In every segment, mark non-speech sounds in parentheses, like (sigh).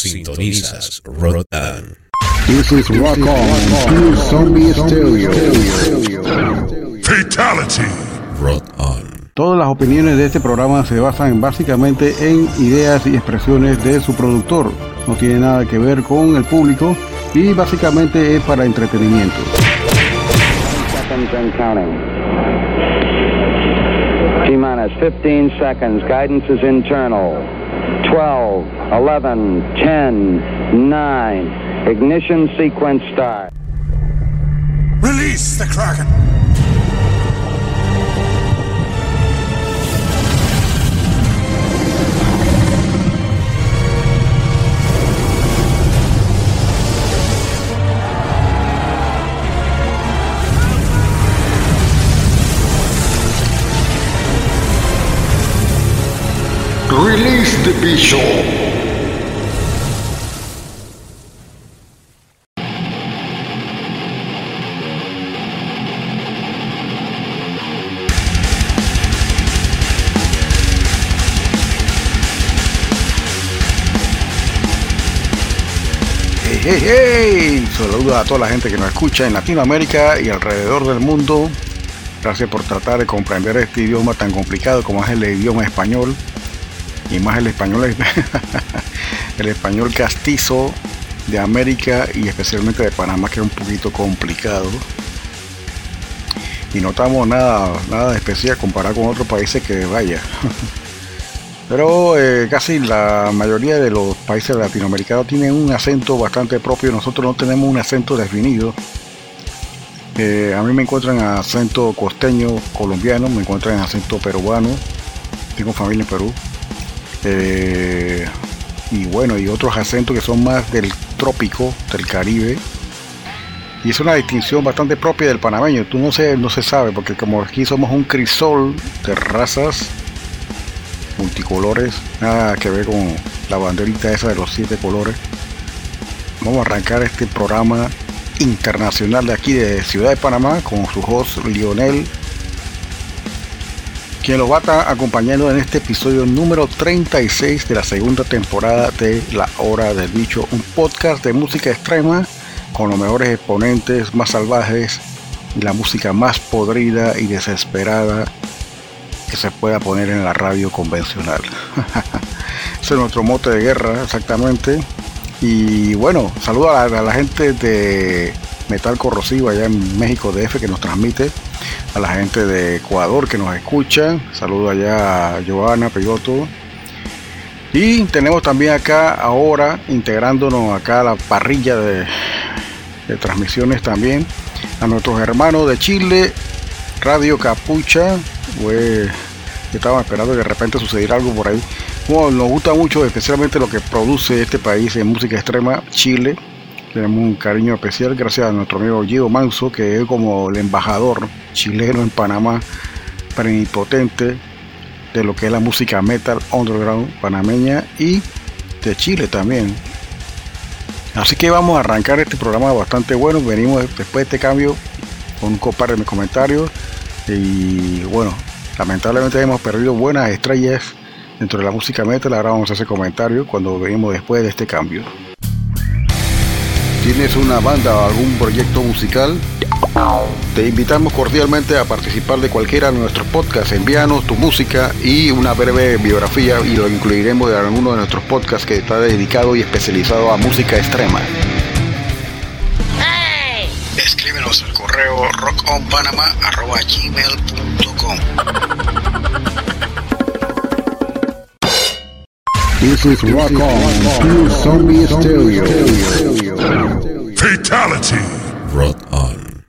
Sintonizas Rotan. This is Rock On, Zombie Stereo. Fatality. Rotan. Todas las opiniones de este programa se basan básicamente en ideas y expresiones de su productor. No tiene nada que ver con el público y básicamente es para entretenimiento. seconds and counting. T minus 15 seconds. Guidance is internal. 12, 11, 10, 9. Ignition sequence start. Release the Kraken. Release the Bishop. Hey, hey. Saludos a toda la gente que nos escucha en Latinoamérica y alrededor del mundo. Gracias por tratar de comprender este idioma tan complicado como es el idioma español. Y más el español, (laughs) el español castizo de América y especialmente de Panamá, que es un poquito complicado. Y no estamos nada, nada especial comparado con otros países que vaya. (laughs) Pero eh, casi la mayoría de los países latinoamericanos tienen un acento bastante propio. Nosotros no tenemos un acento definido. Eh, a mí me encuentran en acento costeño colombiano, me encuentran en acento peruano. Tengo familia en Perú. Eh, y bueno, y otros acentos que son más del trópico, del Caribe. Y es una distinción bastante propia del panameño. Tú no se, no se sabe, porque como aquí somos un crisol de razas multicolores, nada que ver con la banderita esa de los siete colores. Vamos a arrancar este programa internacional de aquí de Ciudad de Panamá con su host Lionel, quien lo va a estar acompañando en este episodio número 36 de la segunda temporada de La Hora del Bicho, un podcast de música extrema con los mejores exponentes más salvajes la música más podrida y desesperada que se pueda poner en la radio convencional. (laughs) Ese es nuestro mote de guerra, exactamente. Y bueno, saludo a la, a la gente de Metal Corrosivo allá en México DF que nos transmite, a la gente de Ecuador que nos escucha, saludo allá a Joana Peyoto. Y tenemos también acá ahora, integrándonos acá a la parrilla de, transmisiones también, a nuestros hermanos de Chile, Radio Capucha, pues estaba esperando que de repente sucediera algo por ahí. Bueno, nos gusta mucho, especialmente lo que produce este país en música extrema, Chile. Tenemos un cariño especial gracias a nuestro amigo Guido Manso, que es como el embajador chileno en Panamá, plenipotente de lo que es la música metal underground panameña y de Chile también. Así que vamos a arrancar este programa bastante bueno. Venimos después de este cambio con un par de comentarios. Y bueno, lamentablemente hemos perdido buenas estrellas dentro de la música metal. Ahora vamos a hacer comentarios cuando venimos después de este cambio. ¿Tienes una banda o algún proyecto musical? Te invitamos cordialmente a participar de cualquiera de nuestros podcasts. Envíanos tu música y una breve biografía y lo incluiremos en alguno de nuestros podcasts que está dedicado y especializado a música extrema. Escríbenos al correo rockonpanama.gmail.com This is Rock On, Zombie Stereo. Fatality. Rotan.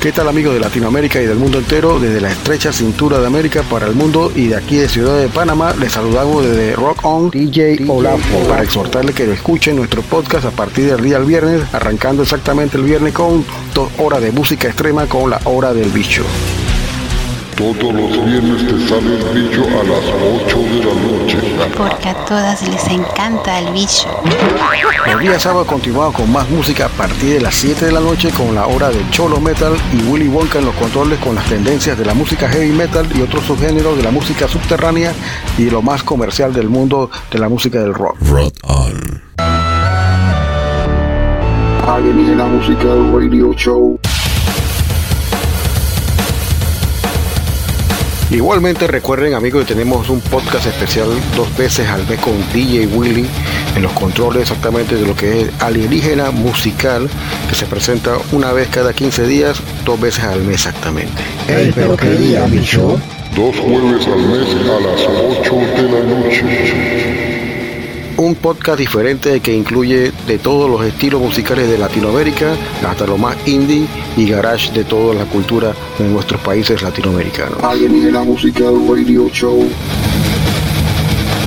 ¿Qué tal amigos de Latinoamérica y del mundo entero? Desde la estrecha cintura de América para el mundo y de aquí de Ciudad de Panamá les saludamos desde Rock On DJ Olafo para exhortarles que lo escuchen nuestro podcast a partir del día del viernes, arrancando exactamente el viernes con dos horas de música extrema con la hora del bicho. Todos los viernes te sale el bicho a las 8 de la noche. Porque a todas les encanta el bicho. Los días sábados continuamos con más música a partir de las 7 de la noche con la hora de Cholo Metal y Willy Wonka en los controles con las tendencias de la música heavy metal y otros subgéneros de la música subterránea y lo más comercial del mundo de la música del rock. Rod on. Alguien en la música del radio show. Igualmente recuerden amigos que tenemos un podcast especial dos veces al mes con DJ Willy en los controles exactamente de lo que es alienígena musical que se presenta una vez cada 15 días, dos veces al mes exactamente. Ey, pero qué día, bicho. Dos jueves al mes a las 8 de la noche. Un podcast diferente que incluye de todos los estilos musicales de Latinoamérica hasta lo más indie y garage de toda la cultura de nuestros países latinoamericanos.